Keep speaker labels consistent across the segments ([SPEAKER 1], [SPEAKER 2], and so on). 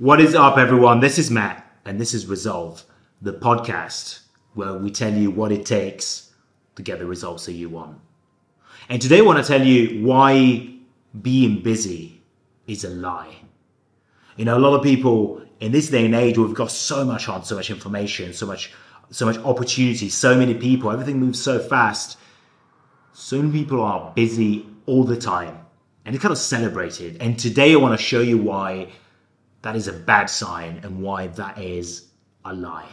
[SPEAKER 1] What is up, everyone? This is Matt, and this is Resolve, the podcast where we tell you what it takes to get the results that you want. And today I want to tell you why being busy is a lie. You know, a lot of people in this day and age, we've got so much on, so much information, so much, so much opportunity, so many people, everything moves so fast. So many people are busy all the time and it's kind of celebrated. And today I want to show you why that is a bad sign and why that is a lie.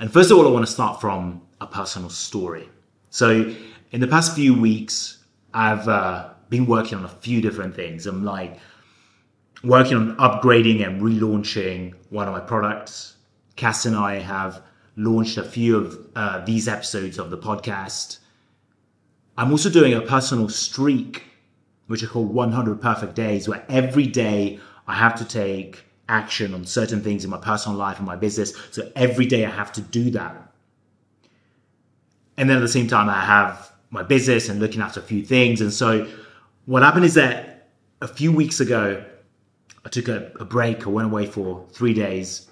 [SPEAKER 1] And first of all, I want to start from a personal story. So, in the past few weeks, I've uh, been working on a few different things. I'm like working on upgrading and relaunching one of my products. Cass and I have launched a few of uh, these episodes of the podcast. I'm also doing a personal streak, which I call 100 Perfect Days, where every day I have to take action on certain things in my personal life and my business. So every day I have to do that. And then at the same time, I have my business and looking after a few things. And so what happened is that a few weeks ago, I took a, a break. I went away for three days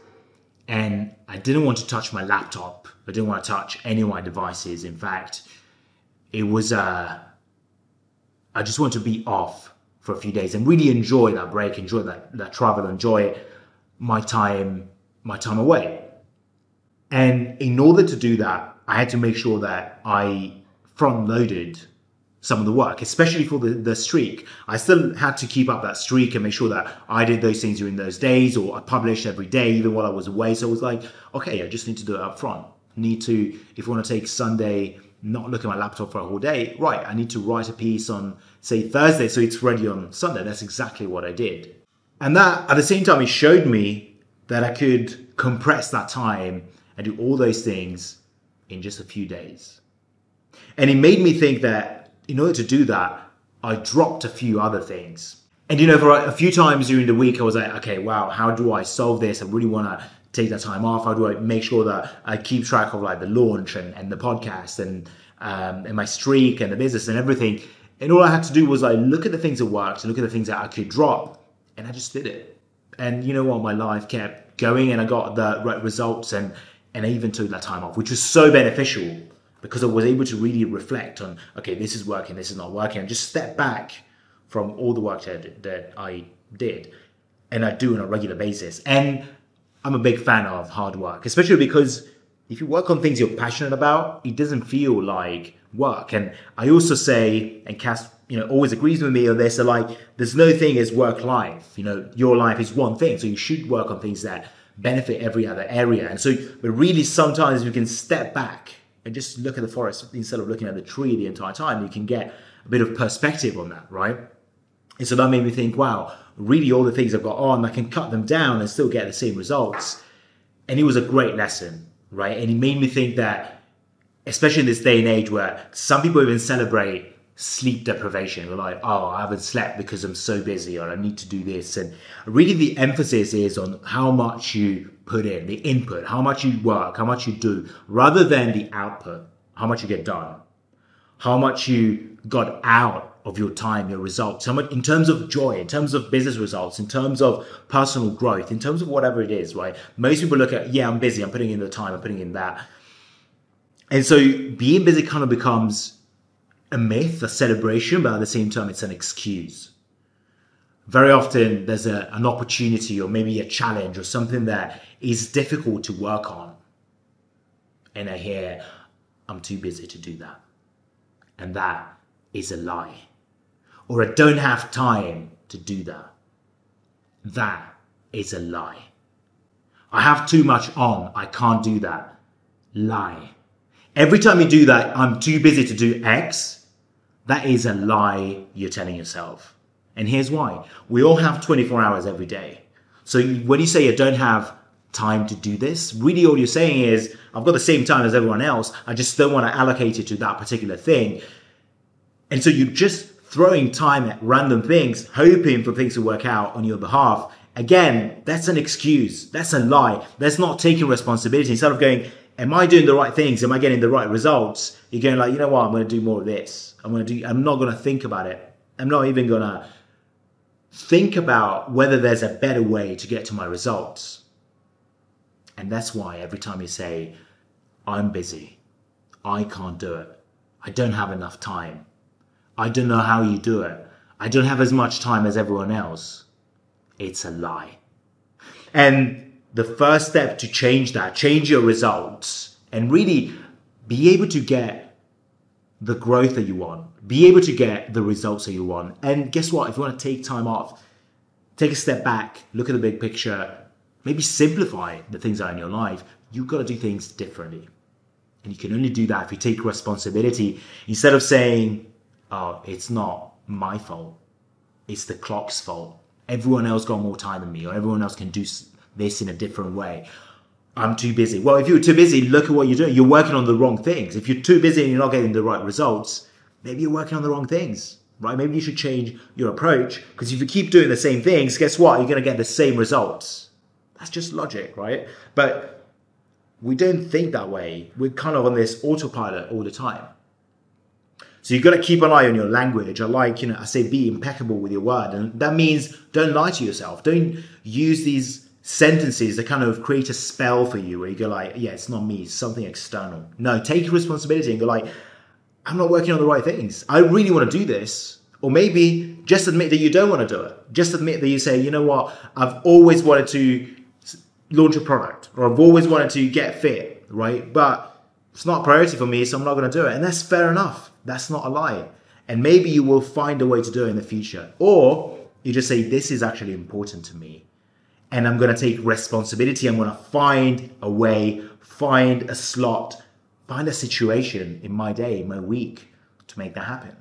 [SPEAKER 1] and I didn't want to touch my laptop. I didn't want to touch any of my devices. In fact, it was, uh, I just want to be off for a few days and really enjoy that break, enjoy that, that travel, enjoy my time, my time away. And in order to do that, I had to make sure that I front loaded some of the work, especially for the, the streak. I still had to keep up that streak and make sure that I did those things during those days or I published every day, even while I was away. So it was like, okay, I just need to do it up front. Need to, if you want to take Sunday, not look at my laptop for a whole day, right, I need to write a piece on, say, Thursday, so it's ready on Sunday. That's exactly what I did. And that, at the same time, it showed me that I could compress that time and do all those things in just a few days. And it made me think that in order to do that, I dropped a few other things. And you know, for a few times during the week, I was like, okay, wow, how do I solve this? I really want to take that time off? How do I make sure that I keep track of like the launch and, and the podcast and um, and my streak and the business and everything? And all I had to do was like look at the things that worked and look at the things that I could drop, and I just did it. And you know what? My life kept going, and I got the right results, and and I even took that time off, which was so beneficial because I was able to really reflect on, okay, this is working, this is not working, and just step back from all the work that, that I did and I do on a regular basis. And I'm a big fan of hard work, especially because if you work on things you're passionate about, it doesn't feel like work. And I also say, and Cass, you know, always agrees with me on this, like, there's no thing as work life. You know, your life is one thing. So you should work on things that benefit every other area. And so, but really sometimes you can step back and just look at the forest instead of looking at the tree the entire time. You can get a bit of perspective on that, right? And so that made me think, wow, really all the things I've got on, I can cut them down and still get the same results. And it was a great lesson, right? And it made me think that, especially in this day and age where some people even celebrate sleep deprivation. They're like, oh, I haven't slept because I'm so busy or I need to do this. And really the emphasis is on how much you put in, the input, how much you work, how much you do, rather than the output, how much you get done, how much you got out of your time, your results, in terms of joy, in terms of business results, in terms of personal growth, in terms of whatever it is, right? Most people look at, yeah, I'm busy, I'm putting in the time, I'm putting in that. And so being busy kind of becomes a myth, a celebration, but at the same time, it's an excuse. Very often, there's a, an opportunity or maybe a challenge or something that is difficult to work on. And I hear, I'm too busy to do that. And that is a lie or I don't have time to do that. That is a lie. I have too much on. I can't do that. Lie. Every time you do that, I'm too busy to do X. That is a lie you're telling yourself. And here's why. We all have 24 hours every day. So when you say you don't have time to do this, really all you're saying is, I've got the same time as everyone else. I just don't want to allocate it to that particular thing. And so you just throwing time at random things, hoping for things to work out on your behalf. Again, that's an excuse. That's a lie. That's not taking responsibility. Instead of going, am I doing the right things? Am I getting the right results? You're going like, you know what? I'm going to do more of this. I'm going to do, I'm not going to think about it. I'm not even going to think about whether there's a better way to get to my results. And that's why every time you say, I'm busy, I can't do it, I don't have enough time, I don't know how you do it, I don't have as much time as everyone else, it's a lie. And the first step to change that, change your results, and really be able to get the growth that you want, be able to get the results that you want. And guess what? If you want to take time off, take a step back, look at the big picture, maybe simplify the things that are in your life, you've got to do things differently. And you can only do that if you take responsibility instead of saying, oh, it's not my fault, it's the clock's fault. Everyone else got more time than me, or everyone else can do this in a different way. I'm too busy. Well, if you're too busy, look at what you're doing. You're working on the wrong things. If you're too busy and you're not getting the right results, maybe you're working on the wrong things, right? Maybe you should change your approach because if you keep doing the same things, guess what? You're going to get the same results. That's just logic, right? But we don't think that way. We're kind of on this autopilot all the time. So you've got to keep an eye on your language. I like, you know, I say be impeccable with your word. And that means don't lie to yourself. Don't use these sentences that kind of create a spell for you where you go like, yeah, it's not me, it's something external. No, take responsibility and go like, I'm not working on the right things. I really want to do this. Or maybe just admit that you don't want to do it. Just admit that you say, you know what, I've always wanted to launch a product or I've always wanted to get fit, right? But it's not a priority for me, so I'm not going to do it. And that's fair enough. That's not a lie. And maybe you will find a way to do it in the future. Or you just say, this is actually important to me and I'm going to take responsibility. I'm going to find a way, find a slot, find a situation in my day, my week to make that happen.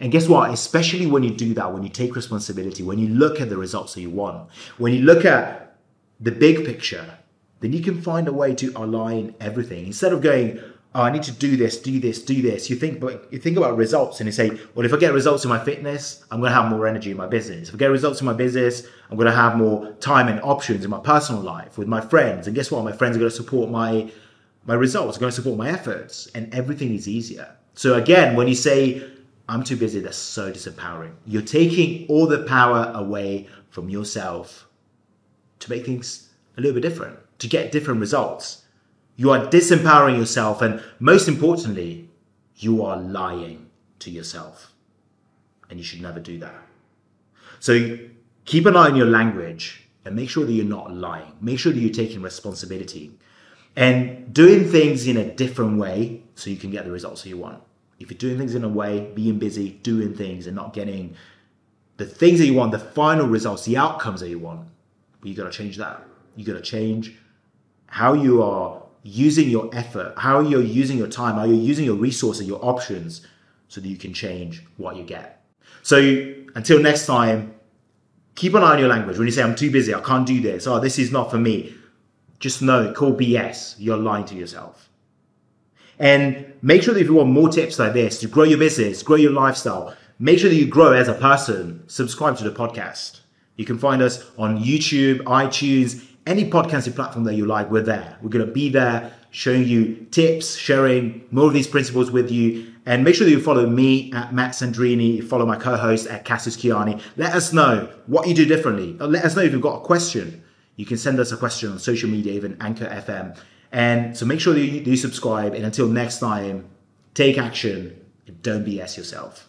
[SPEAKER 1] And guess what? Especially when you do that, when you take responsibility, when you look at the results that you want, when you look at the big picture, then you can find a way to align everything. Instead of going, oh, I need to do this, do this, do this. You think, but you think about results and you say, well, if I get results in my fitness, I'm going to have more energy in my business. If I get results in my business, I'm going to have more time and options in my personal life with my friends. And guess what? My friends are going to support my my results, are going to support my efforts, and everything is easier. So again, when you say I'm too busy, that's so disempowering. You're taking all the power away from yourself to make things a little bit different, to get different results. You are disempowering yourself, and most importantly, you are lying to yourself. And you should never do that. So keep an eye on your language and make sure that you're not lying. Make sure that you're taking responsibility and doing things in a different way so you can get the results that you want. If you're doing things in a way, being busy, doing things, and not getting the things that you want, the final results, the outcomes that you want, but you got to change that. You got to change how you are using your effort, how you're using your time, how you're using your resources, your options, so that you can change what you get. So until next time, keep an eye on your language. When you say, I'm too busy, I can't do this, oh, this is not for me, just know, call BS. You're lying to yourself. And make sure that if you want more tips like this to grow your business, grow your lifestyle, make sure that you grow as a person, subscribe to the podcast. You can find us on YouTube, iTunes, any podcasting platform that you like, we're there. We're going to be there showing you tips, sharing more of these principles with you. And make sure that you follow me at Matt Sandrini, follow my co-host at Cassius Kiani. Let us know what you do differently. Uh, let us know if you've got a question. You can send us a question on social media, even Anchor FM. And so make sure that you, subscribe. And until next time, take action and don't BS yourself.